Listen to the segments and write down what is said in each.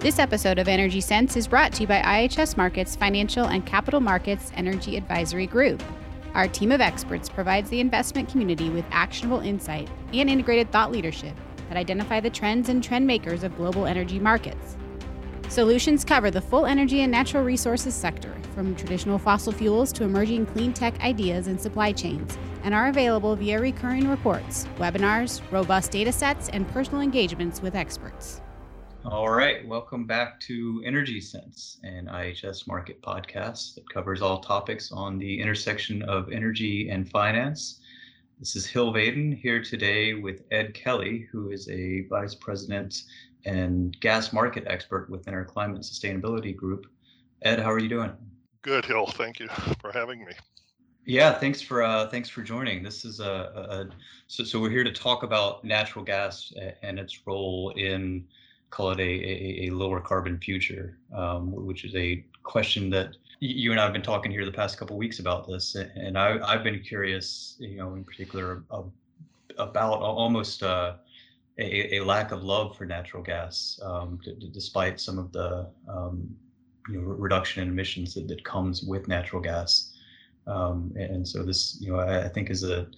This episode of Energy Sense is brought to you by IHS Markit's Financial and Capital Markets Energy Advisory Group. Our team of experts provides the investment community with actionable insight and integrated thought leadership that identify the trends and trend makers of global energy markets. Solutions cover the full energy and natural resources sector, from traditional fossil fuels to emerging clean tech ideas and supply chains, and are available via recurring reports, webinars, robust data sets, and personal engagements with experts. All right, welcome back to Energy Sense, an IHS Markit podcast that covers all topics on the intersection of energy and finance. This is Hill Vaden here today with Ed Kelly, who is a vice president and gas market expert within our climate sustainability group. Ed, how are you doing? Good, Hill. Thank you for having me. Yeah, thanks for uh, thanks for joining. This is a, a, so so we're here to talk about natural gas and its role in call it a, a, a lower carbon future, um, which is a question that you and I have been talking here the past couple weeks about this, and I, I've been curious, you know, in particular about almost uh, a, a, lack of love for natural gas, um, d- despite some of the um, you know, reduction in emissions that, that comes with natural gas. Um, and so this, you know, I, I think is a,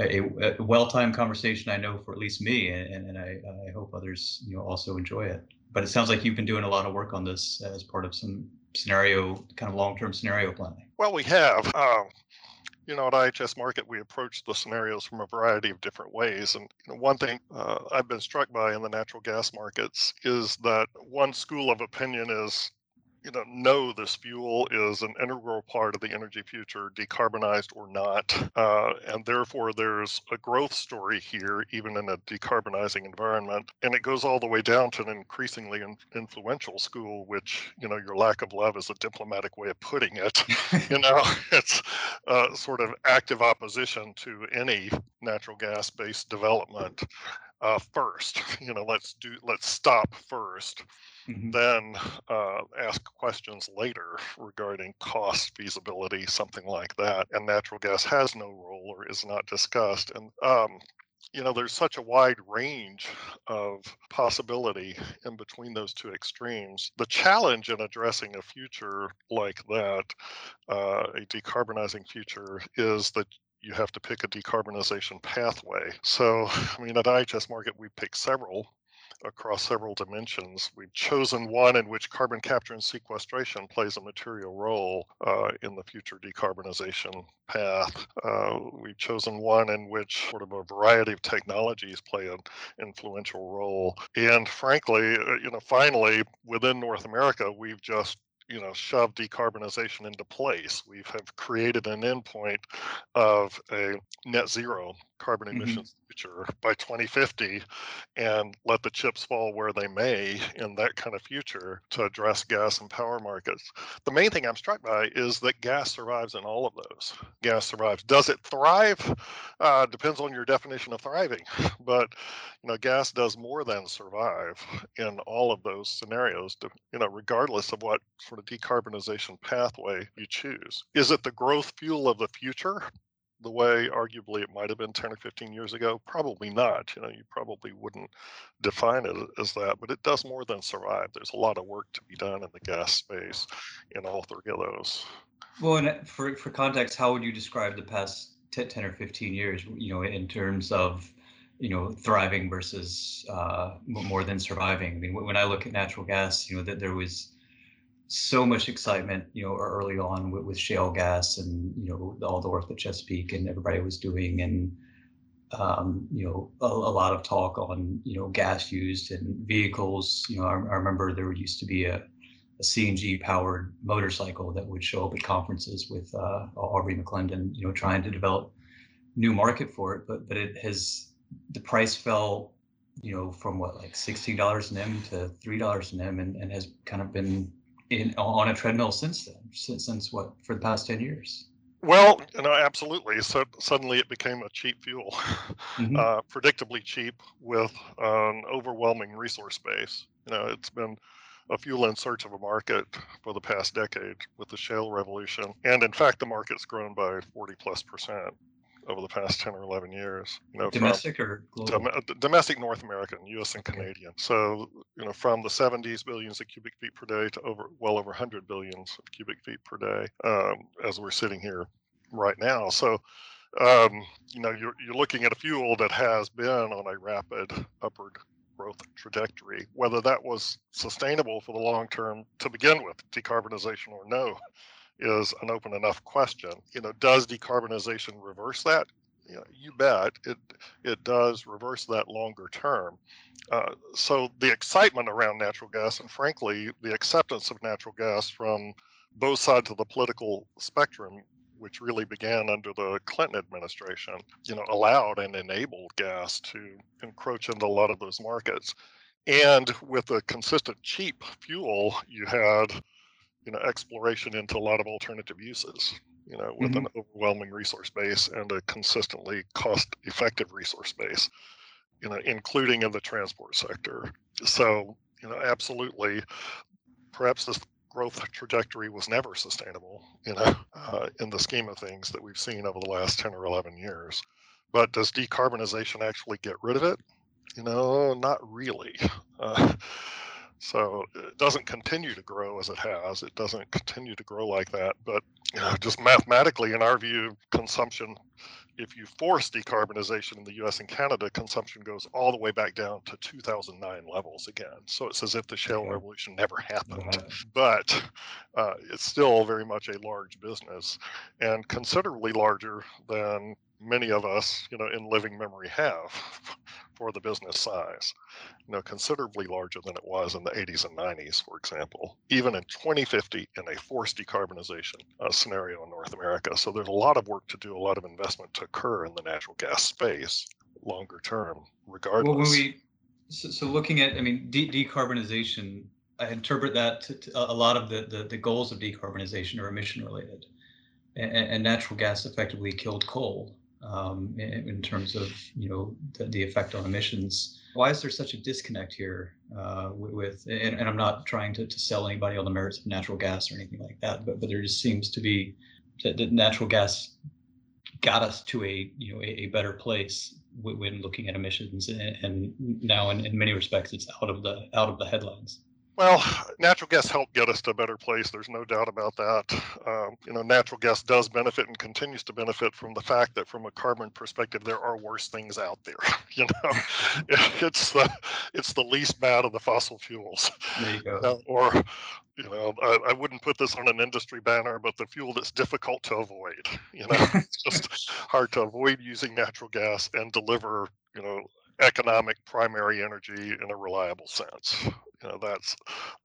a, a, well-timed conversation. I know for at least me, and, and I, I, hope others, you know, also enjoy it. But it sounds like you've been doing a lot of work on this as part of some scenario, kind of long-term scenario planning. Well, we have. Um, you know, at IHS Markit, we approach the scenarios from a variety of different ways. And you know, one thing uh, I've been struck by in the natural gas markets is that one school of opinion is you know know this fuel is an integral part of the energy future decarbonized or not uh, and therefore there's a growth story here even in a decarbonizing environment and it goes all the way down to an increasingly in, influential school which you know your lack of love is a diplomatic way of putting it you know? It's sort of active opposition to any natural gas based development uh, first you know let's do let's stop 1st mm-hmm. then uh, ask questions later regarding cost feasibility something like that and natural gas has no role or is not discussed and um, you know there's such a wide range of possibility in between those two extremes the challenge in addressing a future like that uh, a decarbonizing future is that you have to pick a decarbonization pathway. So, I mean, at IHS Markit, we pick several across several dimensions. We've chosen one in which carbon capture and sequestration plays a material role uh, in the future decarbonization path. Uh, we've chosen one in which sort of a variety of technologies play an influential role. And frankly, uh, you know, finally, within North America, we've just you know shove decarbonization into place. We have created an endpoint of a net zero carbon mm-hmm. emissions future by 2050 and let the chips fall where they may in that kind of future to address gas and power markets. The main thing I'm struck by is that gas survives in all of those. Gas survives. Does it thrive? Uh, depends on your definition of thriving. But you know, gas does more than survive in all of those scenarios. To, you know, regardless of what sort of decarbonization pathway you choose. Is it the growth fuel of the future? The way arguably it might have been 10 or 15 years ago? Probably not. You know, you probably wouldn't define it as that, but it does more than survive. There's a lot of work to be done in the gas space in all three of those. Well, and for, for context, how would you describe the past 10 or 15 years, you know, in terms of, you know, thriving versus uh, more than surviving? I mean, when I look at natural gas, you know, that there was so much excitement, you know, early on with, with shale gas and you know all the work that Chesapeake and everybody was doing, and um, you know a, a, lot of talk on you know gas used in vehicles. You know, I, I remember there used to be a, a, CNG powered motorcycle that would show up at conferences with uh, Aubrey McClendon, you know, trying to develop new market for it, but but it has the price fell you know from what like $16 an m to $3 an m and, and has kind of been in on a treadmill since then, since, since what for the past ten years. Well, no, absolutely. So suddenly it became a cheap fuel, mm-hmm. uh, predictably cheap with an overwhelming resource base. You know, it's been a fuel in search of a market for the past decade with the shale revolution, and in fact, the market's grown by forty plus percent over the past 10 or 11 years. You know, domestic or global? Dom- domestic North American, U.S. and Canadian. So, you know, from the 70s billions of cubic feet per day to over well over 100 billions of cubic feet per day, um, as we're sitting here right now. So, um, you know, you're, you're looking at a fuel that has been on a rapid upward growth trajectory. Whether that was sustainable for the long term to begin with, decarbonization or no, is an open enough question. You know, does decarbonization reverse that? You, know, you bet it it does reverse that longer term. Uh, so the excitement around natural gas and frankly the acceptance of natural gas from both sides of the political spectrum which really began under the Clinton administration, you know, allowed and enabled gas to encroach into a lot of those markets. And with a consistent cheap fuel, you had you know exploration into a lot of alternative uses you know with mm-hmm. an overwhelming resource base and a consistently cost effective resource base you know including in the transport sector. So you know absolutely perhaps this growth trajectory was never sustainable you know uh, in the scheme of things that we've seen over the last 10 or 11 years. But does decarbonization actually get rid of it? You know not really. Uh, so it doesn't continue to grow as it has. It doesn't continue to grow like that. But you know, just mathematically, in our view, consumption, if you force decarbonization in the US and Canada, consumption goes all the way back down to 2009 levels again. So it's as if the shale revolution never happened. But uh, it's still very much a large business and considerably larger than many of us, you know, in living memory have for the business size, you know, considerably larger than it was in the 80s and 90s, for example, even in 2050 in a forced decarbonization uh, scenario in North America. So there's a lot of work to do, a lot of investment to occur in the natural gas space longer term, regardless. Well, we, so, so looking at, I mean, de- decarbonization, I interpret that to, to a lot of the, the, the goals of decarbonization are emission related. And, and, natural gas effectively killed coal um, in, in, terms of you know the, the, effect on emissions. Why is there such a disconnect here uh, with? And, and, I'm not trying to, to sell anybody on the merits of natural gas or anything like that, but but there just seems to be that, that natural gas got us to a you know a, a better place when looking at emissions, and, and now in, in many respects it's out of the out of the headlines. Well, natural gas helped get us to a better place. There's no doubt about that. Um, you know, natural gas does benefit and continues to benefit from the fact that, from a carbon perspective, there are worse things out there. You know, it's the it's the least bad of the fossil fuels. There you go. or, you know, I, I, wouldn't put this on an industry banner, but the fuel that's difficult to avoid. You know, it's just hard to avoid using natural gas and deliver. You know, economic primary energy in a reliable sense. You know, that's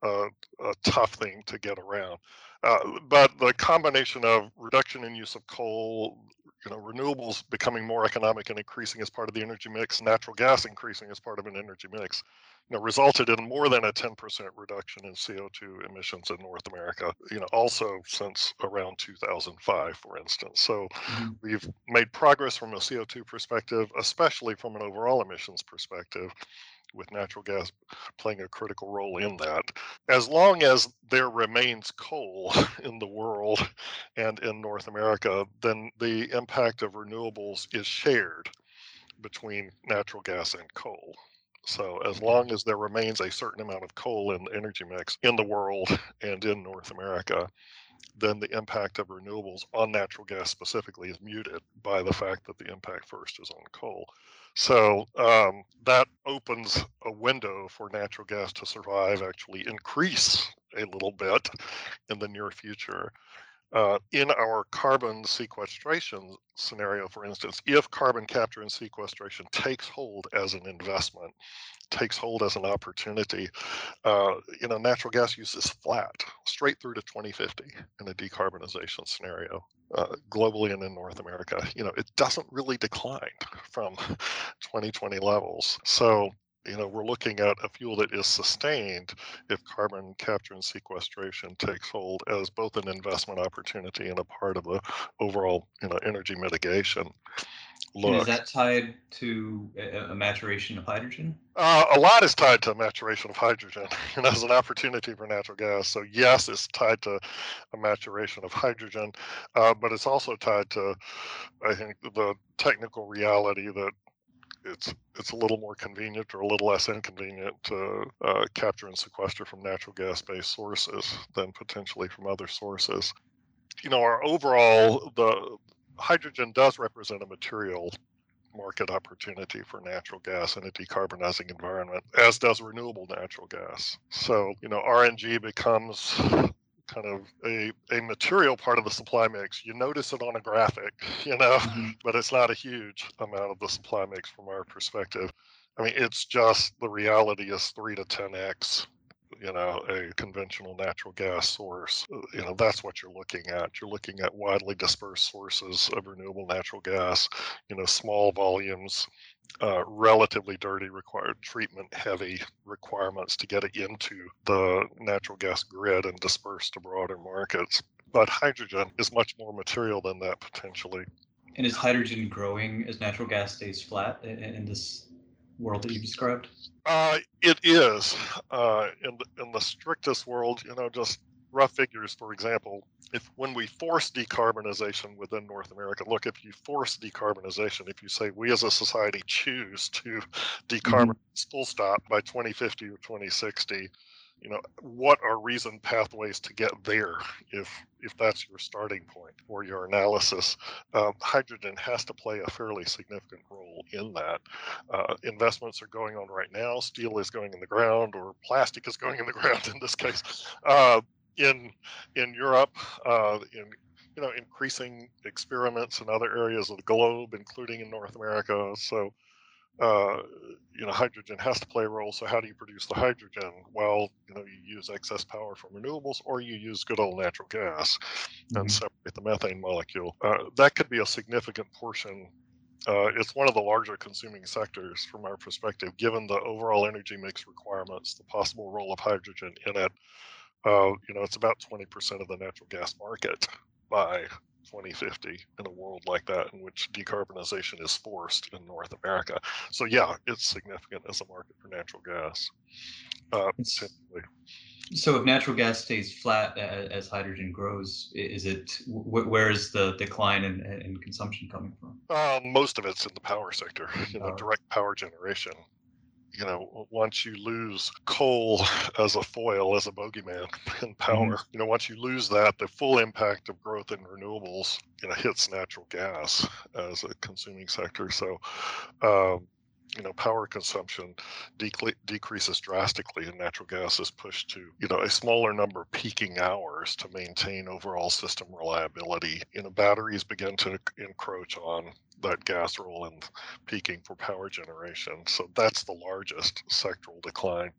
a, a tough thing to get around. Uh, but the combination of reduction in use of coal, you know, renewables becoming more economic and increasing as part of the energy mix, natural gas increasing as part of an energy mix, you know, resulted in more than a 10% reduction in CO2 emissions in North America, you know, also since around 2005, for instance. So mm-hmm. we've made progress from a CO2 perspective, especially from an overall emissions perspective with natural gas playing a critical role in that. As long as there remains coal in the world and in North America, then the impact of renewables is shared between natural gas and coal. So as mm-hmm. long as there remains a certain amount of coal in the energy mix in the world and in North America, then the impact of renewables on natural gas specifically is muted by the fact that the impact first is on coal. So um, that opens a window for natural gas to survive, actually increase a little bit in the near future. Uh, in our carbon sequestration scenario, for instance, if carbon capture and sequestration takes hold as an investment, takes hold as an opportunity, uh, you know, natural gas use is flat straight through to 2050 in a decarbonization scenario, uh, globally and in North America. You know, it doesn't really decline from 2020 levels. So you know, we're looking at a fuel that is sustained if carbon capture and sequestration takes hold as both an investment opportunity and a part of the overall, you know, energy mitigation. Look. And is that tied to a, a maturation of hydrogen? Uh, a lot is tied to a maturation of hydrogen and as an opportunity for natural gas. So yes, it's tied to a maturation of hydrogen, uh, but it's also tied to, I think, the technical reality that it's it's a little more convenient or a little less inconvenient to uh, capture and sequester from natural gas-based sources than potentially from other sources. You know, our overall the hydrogen does represent a material market opportunity for natural gas in a decarbonizing environment, as does renewable natural gas. So, you know, RNG becomes kind of a, a material part of the supply mix. You notice it on a graphic, you know, mm-hmm. but it's not a huge amount of the supply mix from our perspective. I mean, it's just the reality is three to 10x you know, a conventional natural gas source, uh, you know, that's what you're looking at. You're looking at widely dispersed sources of renewable natural gas, you know, small volumes, uh, relatively dirty, required treatment heavy requirements to get it into the natural gas grid and dispersed to broader markets. But hydrogen is much more material than that potentially. And is hydrogen growing as natural gas stays flat in, in this world that you described? Uh, it is. Uh, in, the, in the strictest world, you know, just rough figures, for example, if when we force decarbonization within North America, look, if you force decarbonization, if you say we as a society choose to decarbonize mm-hmm. full stop by 2050 or 2060, you know what are reason pathways to get there if if that's your starting point or your analysis? Uh, hydrogen has to play a fairly significant role in that. Uh, investments are going on right now. Steel is going in the ground or plastic is going in the ground in this case. Uh, in in europe uh, in you know increasing experiments in other areas of the globe including in north america. So uh, you know, hydrogen has to play a role. So how do you produce the hydrogen? Well, you know, you use excess power from renewables, or you use good old natural gas mm-hmm. and separate the methane molecule. Uh, that could be a significant portion. Uh, it's one of the larger consuming sectors from our perspective, given the overall energy mix requirements, the possible role of hydrogen in it. Uh, you know, it's about 20% of the natural gas market by 2050 in a world like that in which decarbonization is forced in North America. So yeah, it's significant as a market for natural gas. Uh, so if natural gas stays flat as hydrogen grows, is it where is the decline in, in consumption coming from? Uh, most of it's in the power sector, you know, direct power generation you know, once you lose coal as a foil, as a bogeyman in power, mm-hmm. you know, once you lose that, the full impact of growth in renewables, you know, hits natural gas as a consuming sector. So, um, you know, power consumption dec- decreases drastically, and natural gas is pushed to, you know, a smaller number of peaking hours to maintain overall system reliability. You know, batteries begin to encroach on that gas role in peaking for power generation. So that's the largest sectoral decline.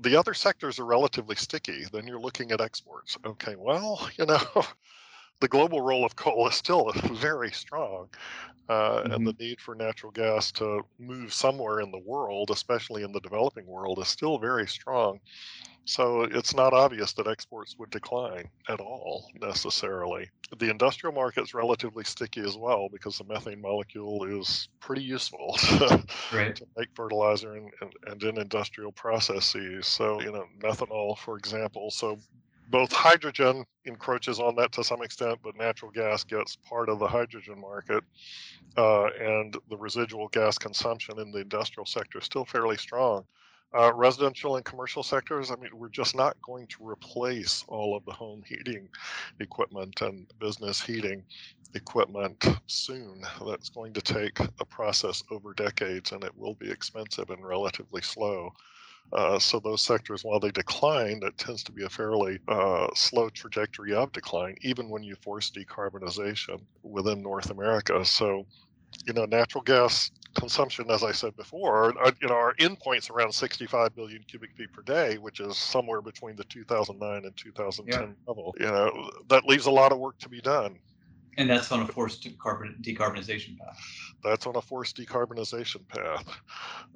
The other sectors are relatively sticky. Then you're looking at exports. Okay, well, you know, the global role of coal is still very strong, uh, mm-hmm. and the need for natural gas to move somewhere in the world, especially in the developing world, is still very strong. So it's not obvious that exports would decline at all necessarily. The industrial market is relatively sticky as well because the methane molecule is pretty useful to, right. to make fertilizer and, and, and in industrial processes. So, you know, methanol, for example. So both hydrogen encroaches on that to some extent, but natural gas gets part of the hydrogen market, uh, and the residual gas consumption in the industrial sector is still fairly strong. Uh, residential and commercial sectors, I mean, we're just not going to replace all of the home heating equipment and business heating equipment soon. That's going to take a process over decades, and it will be expensive and relatively slow. Uh, so those sectors, while they decline, it tends to be a fairly uh, slow trajectory of decline, even when you force decarbonization within North America. So, you know, natural gas consumption, as I said before, uh, you know, our endpoint's around 65 billion cubic feet per day, which is somewhere between the 2009 and 2010 yeah. level. You know, that leaves a lot of work to be done. And that's on a forced decarbonization path. That's on a forced decarbonization path.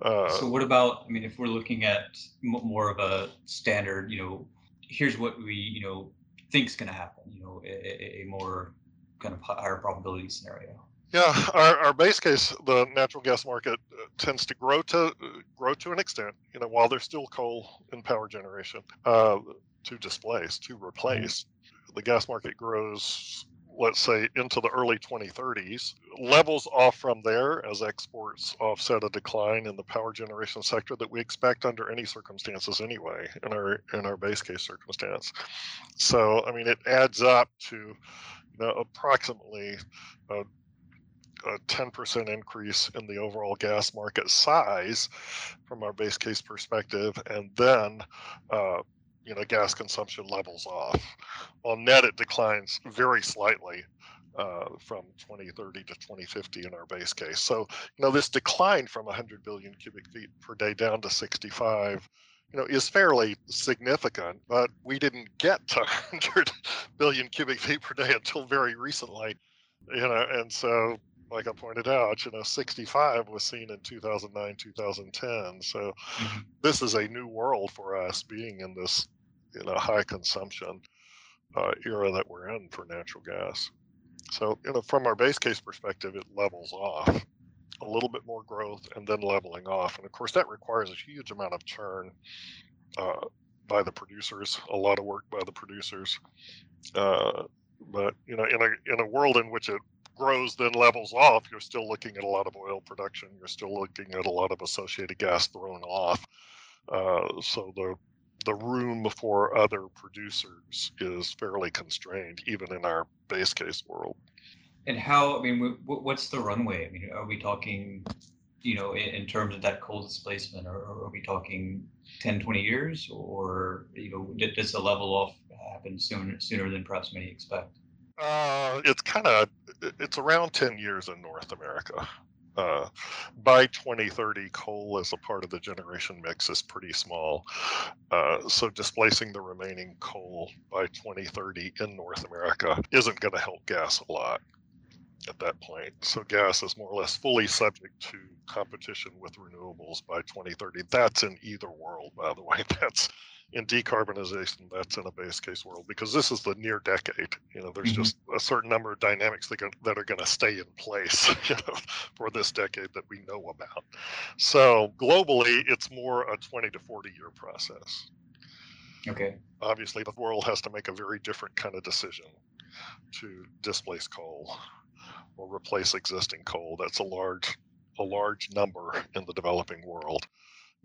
Uh, so what about? I mean, if we're looking at more of a standard, you know, here's what we, you know, think is going to happen. You know, a, a, more kind of higher probability scenario. Yeah, our, our base case, the natural gas market uh, tends to grow to grow to an extent. You know, while there's still coal in power generation uh, to displace, to replace, the gas market grows let's say into the early 2030s levels off from there as exports offset a decline in the power generation sector that we expect under any circumstances anyway in our in our base case circumstance. So i mean it adds up to you know approximately a, a 10% increase in the overall gas market size from our base case perspective and then uh, you know gas consumption levels off. On net, it declines very slightly uh, from 2030 to 2050 in our base case. So you know this decline from 100 billion cubic feet per day down to 65 you know, is fairly significant, but we didn't get to 100 billion cubic feet per day until very recently, you know, and so like I pointed out, you know, 65 was seen in 2009, 2010. So mm-hmm. this is a new world for us being in this in a high consumption uh, era that we're in for natural gas. So, you know, from our base case perspective, it levels off a little bit more growth and then leveling off. And of course, that requires a huge amount of churn uh, by the producers, a lot of work by the producers. Uh, but you know, in a in a world in which it grows then levels off, you're still looking at a lot of oil production. You're still looking at a lot of associated gas thrown off. Uh, so the the room for other producers is fairly constrained, even in our base case world. And how, I mean, what's the runway? I mean, are we talking, you know, in, terms of that coal displacement, or, are we talking 10, 20 years, or, you know, does the level off happen sooner, sooner than perhaps many expect? Uh, it's kind of, it's around 10 years in North America. Uh, by 2030, coal as a part of the generation mix is pretty small. Uh, so displacing the remaining coal by 2030 in North America isn't going to help gas a lot at that point. So gas is more or less fully subject to competition with renewables by 2030. That's in either world, by the way. That's in decarbonization, that's in a base case world because this is the near decade. You know, there's mm-hmm. just a certain number of dynamics that, that are going to stay in place you know, for this decade that we know about. So globally, it's more a 20 to 40 year process. Okay. Obviously, the world has to make a very different kind of decision to displace coal or replace existing coal. That's a large, a large number in the developing world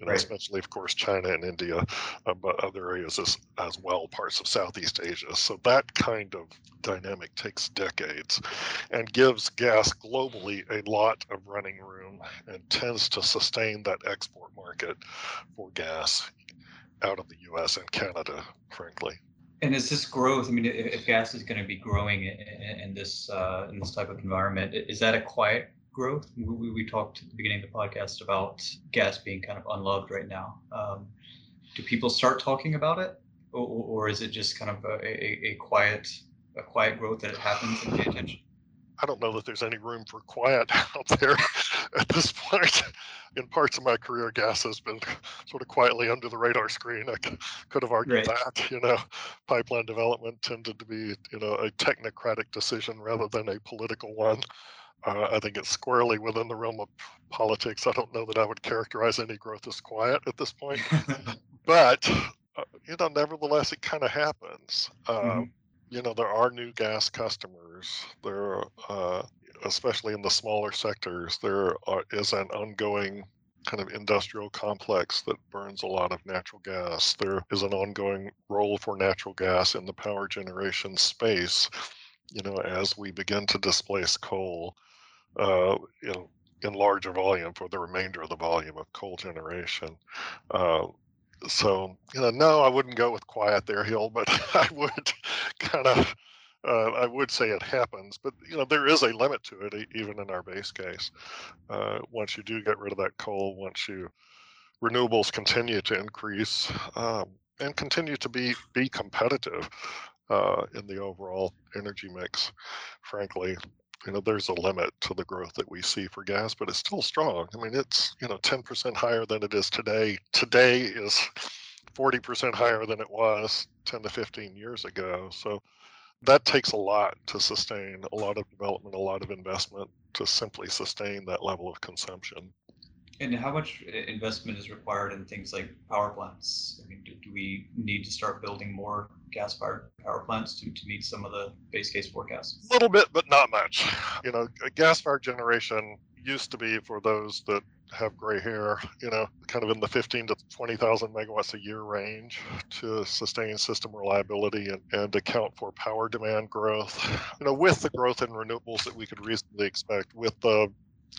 you know, right. especially of course China and India, uh, but other areas as, as well, parts of Southeast Asia. So that kind of dynamic takes decades and gives gas globally a lot of running room and tends to sustain that export market for gas out of the U.S. and Canada, frankly. And is this growth? I mean, if gas is going to be growing in, this uh, in this type of environment, is that a quiet growth. We, we talked at the beginning of the podcast about gas being kind of unloved right now. Um, do people start talking about it, or, or is it just kind of a, a, a, quiet a quiet growth that happens and pay attention? I don't know that there's any room for quiet out there at this point. In parts of my career, gas has been sort of quietly under the radar screen. I could have argued right. that, you know, pipeline development tended to be, you know, a technocratic decision rather than a political one. Uh, I think it's squarely within the realm of politics. I don't know that I would characterize any growth as quiet at this point, but uh, you know, nevertheless, it kind of happens. Um, mm-hmm. You know, there are new gas customers. There, uh, especially in the smaller sectors, there are, is an ongoing kind of industrial complex that burns a lot of natural gas. There is an ongoing role for natural gas in the power generation space. You know, as we begin to displace coal uh, in, in larger volume for the remainder of the volume of coal generation. Uh, so, you know, no, I wouldn't go with quiet there, Hill, but I would kind of, uh, I would say it happens, but you know, there is a limit to it, even in our base case. Uh, once you do get rid of that coal, once you renewables continue to increase um, and continue to be be competitive uh, in the overall energy mix, frankly, you know, there's a limit to the growth that we see for gas, but it's still strong. I mean, it's, you know, 10% higher than it is today. Today is 40% higher than it was 10 to 15 years ago. So that takes a lot to sustain a lot of development, a lot of investment to simply sustain that level of consumption. And how much uh, investment is required in things like power plants? I mean, do, do we need to start building more gas-fired power plants to, to meet some of the base case forecasts? A little bit, but not much. You know, gas-fired generation used to be for those that have gray hair, you know, kind of in the 15 to 20,000 megawatts a year range to sustain system reliability and, and account for power demand growth. You know, with the growth in renewables that we could reasonably expect, with the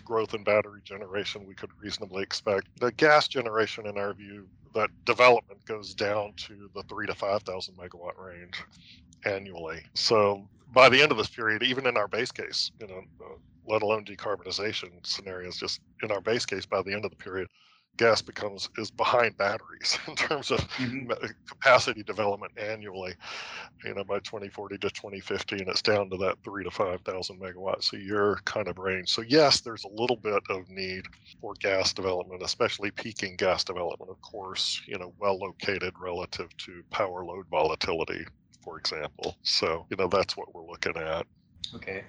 growth in battery generation we could reasonably expect. The gas generation, in our view, that development goes down to the three to 5,000 megawatt range annually. So by the end of this period, even in our base case, you know, let alone decarbonization scenarios, just in our base case, by the end of the period, gas becomes is behind batteries in terms of mm-hmm. capacity development annually you know by 2040 to 2050 and it's down to that three to five thousand megawatts a year kind of range. So yes there's a little bit of need for gas development especially peaking gas development of course you know well located relative to power load volatility for example. So you know that's what we're looking at. Okay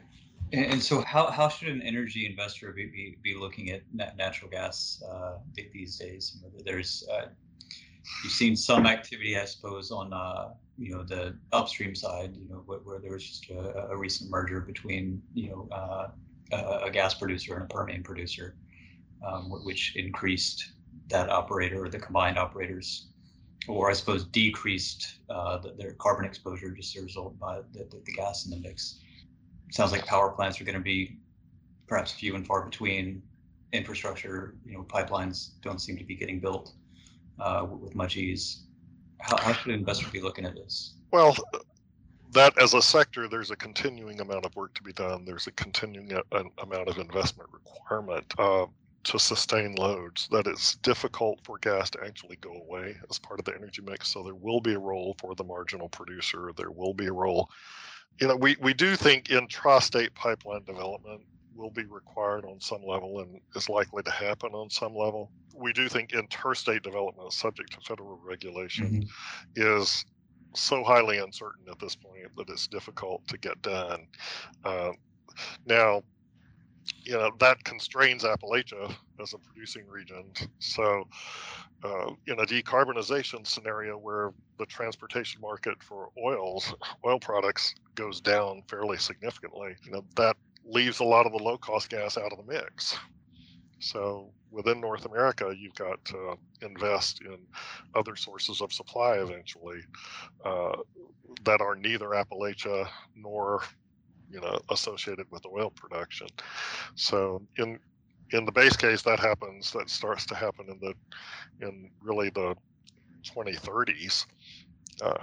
and, so, how, how should an energy investor be, be, be looking at natural gas uh, these days? There's uh, you've seen some activity, I suppose, on uh, you know the upstream side. You know, where, where there was just a, a, recent merger between you know uh, a, a, gas producer and a Permian producer, um, which increased that operator or the combined operators, or I suppose decreased uh, the, their carbon exposure just as a result by the, the, the gas in the mix sounds like power plants are going to be perhaps few and far between. Infrastructure, you know, pipelines don't seem to be getting built uh, with much ease. How, how should an investor be looking at this? Well, that as a sector, there's a continuing amount of work to be done. There's a continuing a, amount of investment requirement uh, to sustain loads. That it's difficult for gas to actually go away as part of the energy mix. So there will be a role for the marginal producer. There will be a role you know, we, we do think intrastate pipeline development will be required on some level and is likely to happen on some level. We do think interstate development, subject to federal regulation, mm-hmm. is so highly uncertain at this point that it's difficult to get done. Uh, now, you know that constrains Appalachia as a producing region. So, uh, in a decarbonization scenario where the transportation market for oils, oil products, goes down fairly significantly, you know that leaves a lot of the low-cost gas out of the mix. So within North America, you've got to invest in other sources of supply eventually uh, that are neither Appalachia nor you know associated with oil production. So in in the base case, that happens. That starts to happen in the in really the 2030s. Uh,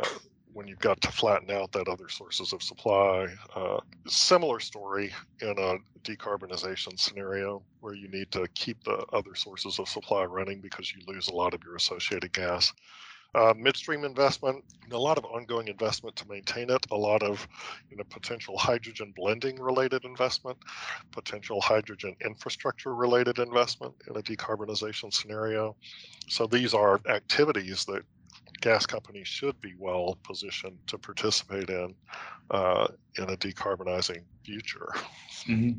when you've got to flatten out that other sources of supply. Uh, similar story in a decarbonization scenario where you need to keep the other sources of supply running because you lose a lot of your associated gas. Uh, midstream investment, a lot of ongoing investment to maintain it, a lot of you know, potential hydrogen blending related investment, potential hydrogen infrastructure related investment in a decarbonization scenario. So these are activities that gas companies should be well positioned to participate in uh, in a decarbonizing future. Mm-hmm.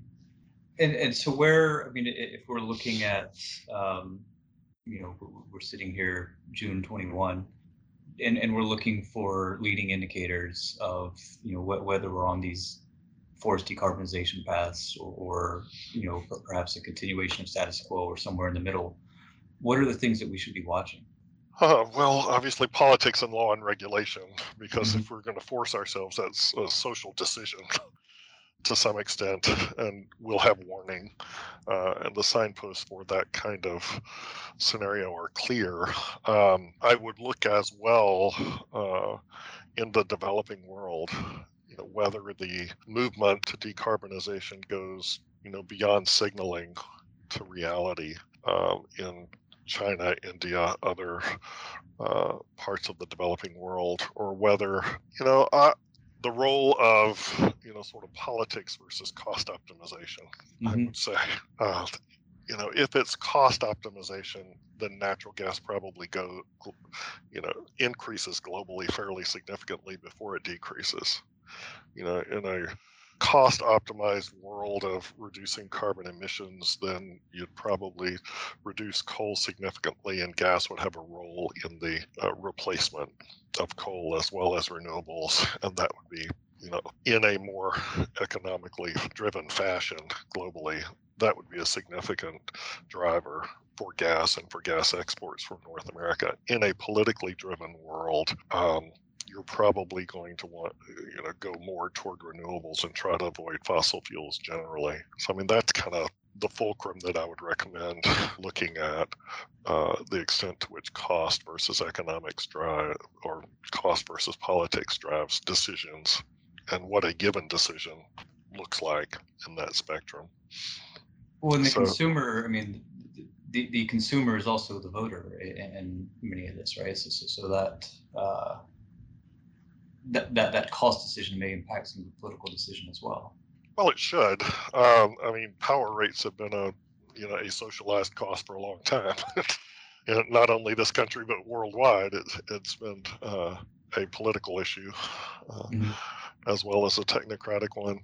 And, and so where, I mean, if we're looking at um, you know, we're sitting here June 21, and, and we're looking for leading indicators of, you know, wh- whether we're on these forced decarbonization paths or, or, you know, perhaps a continuation of status quo or somewhere in the middle. What are the things that we should be watching? Uh, well, obviously, politics and law and regulation, because mm-hmm. if we're going to force ourselves, that's a social decision to some extent, and we'll have warning. Uh, and the signposts for that kind of scenario are clear. Um, I would look as well uh, in the developing world, you know, whether the movement to decarbonization goes, you know, beyond signaling to reality uh, in China, India, other uh, parts of the developing world, or whether, you know, the role of you know sort of politics versus cost optimization mm-hmm. i would say uh, you know if it's cost optimization then natural gas probably go you know increases globally fairly significantly before it decreases you know in a cost optimized world of reducing carbon emissions, then you'd probably reduce coal significantly, and gas would have a role in the uh, replacement of coal as well as renewables, and that would be you know, in a more economically driven fashion globally, that would be a significant driver for gas and for gas exports from North America. In a politically driven world, um, you're probably going to want you know go more toward renewables and try to avoid fossil fuels generally. So I mean that's kind of the fulcrum that I would recommend looking at uh, the extent to which cost versus economics drive or cost versus politics drives decisions and what a given decision looks like in that spectrum. Well, and the so, consumer, I mean, the, the consumer is also the voter in, in many of this, right? So, so, so that, uh, that that that cost decision may impact some of the political decision as well. Well, it should. Um, I mean, power rates have been a you know a socialized cost for a long time. and not only this country but worldwide, it, it's been uh, a political issue. Uh, mm-hmm as well as a technocratic one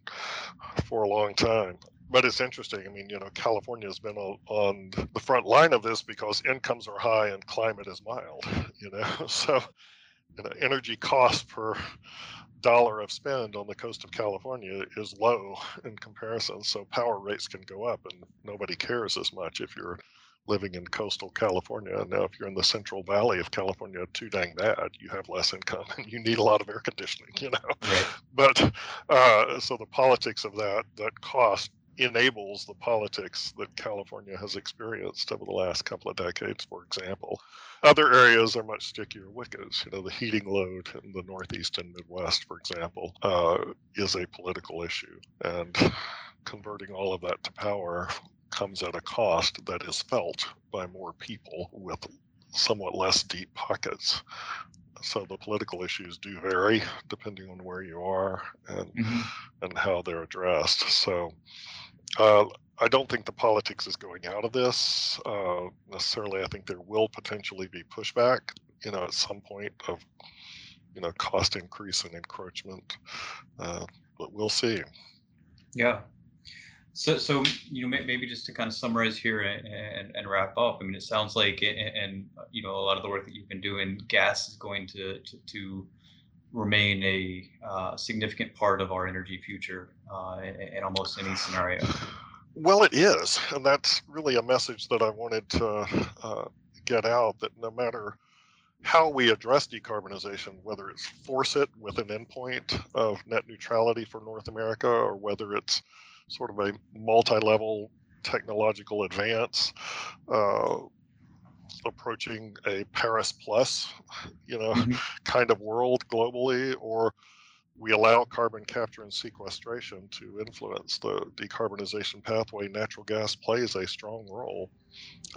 for a long time. But it's interesting. I mean, you know, California has been on the front line of this because incomes are high and climate is mild. You know, so you know, energy cost per dollar of spend on the coast of California is low in comparison. So power rates can go up, and nobody cares as much if you're living in coastal California. Now, if you're in the Central Valley of California, too dang bad. You have less income and you need a lot of air conditioning, you know. Right. But uh, so the politics of that, that cost enables the politics that California has experienced over the last couple of decades, for example. Other areas are much stickier wickets. You know, the heating load in the Northeast and Midwest, for example, uh, is a political issue. And converting all of that to power comes at a cost that is felt by more people with somewhat less deep pockets. So the political issues do vary depending on where you are and mm-hmm. and how they're addressed. So uh, I don't think the politics is going out of this uh, necessarily. I think there will potentially be pushback, you know, at some point of you know cost increase and encroachment, uh, but we'll see. Yeah, so, so you know, maybe just to kind of summarize here and, and, wrap up. I mean, it sounds like, and, and, you know, a lot of the work that you've been doing, gas is going to to, to remain a uh, significant part of our energy future uh, in, in, almost any scenario. Well, it is, and that's really a message that I wanted to uh, get out. That no matter how we address decarbonization, whether it's force it with an endpoint of net neutrality for North America, or whether it's sort of a multi-level technological advance, uh, approaching a Paris plus, you know, mm-hmm. kind of world globally, or we allow carbon capture and sequestration to influence the decarbonization pathway. Natural gas plays a strong role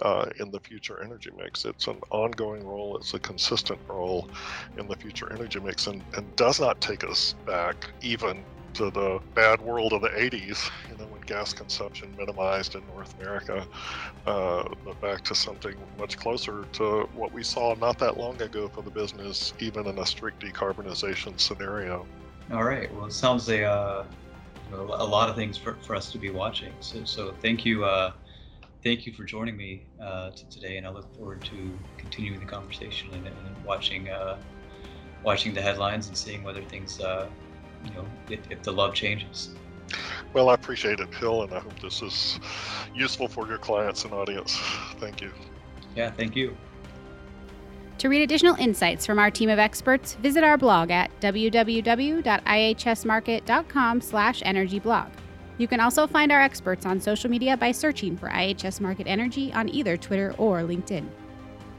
uh, in the future energy mix. It's an ongoing role, it's a consistent role in the future energy mix, and, and does not take us back even to the bad world of the 80s, you know, when gas consumption minimized in North America, uh, but back to something much closer to what we saw not that long ago for the business, even in a strict decarbonization scenario. All right. Well, it sounds a, uh, a lot of things for, for us to be watching. So, so thank you. Uh, thank you for joining me uh, today, and I look forward to continuing the conversation and, and watching uh, watching the headlines and seeing whether things uh, you know, if, if the love changes. Well, I appreciate it, Phil, and I hope this is useful for your clients and audience. Thank you. Yeah, thank you. To read additional insights from our team of experts, visit our blog at www.ihsmarkit.com/energyblog. You can also find our experts on social media by searching for IHS Markit Energy on either Twitter or LinkedIn.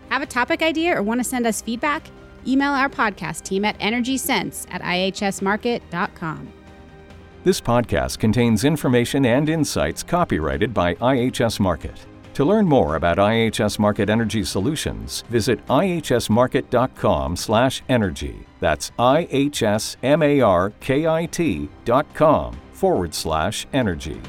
Have a topic idea or want to send us feedback? email our podcast team at energysense at ihsmarkit.com. This podcast contains information and insights copyrighted by IHS Markit. To learn more about IHS Markit Energy Solutions, visit ihsmarkit.com/energy. That's ihsmarkit.com forward slash energy.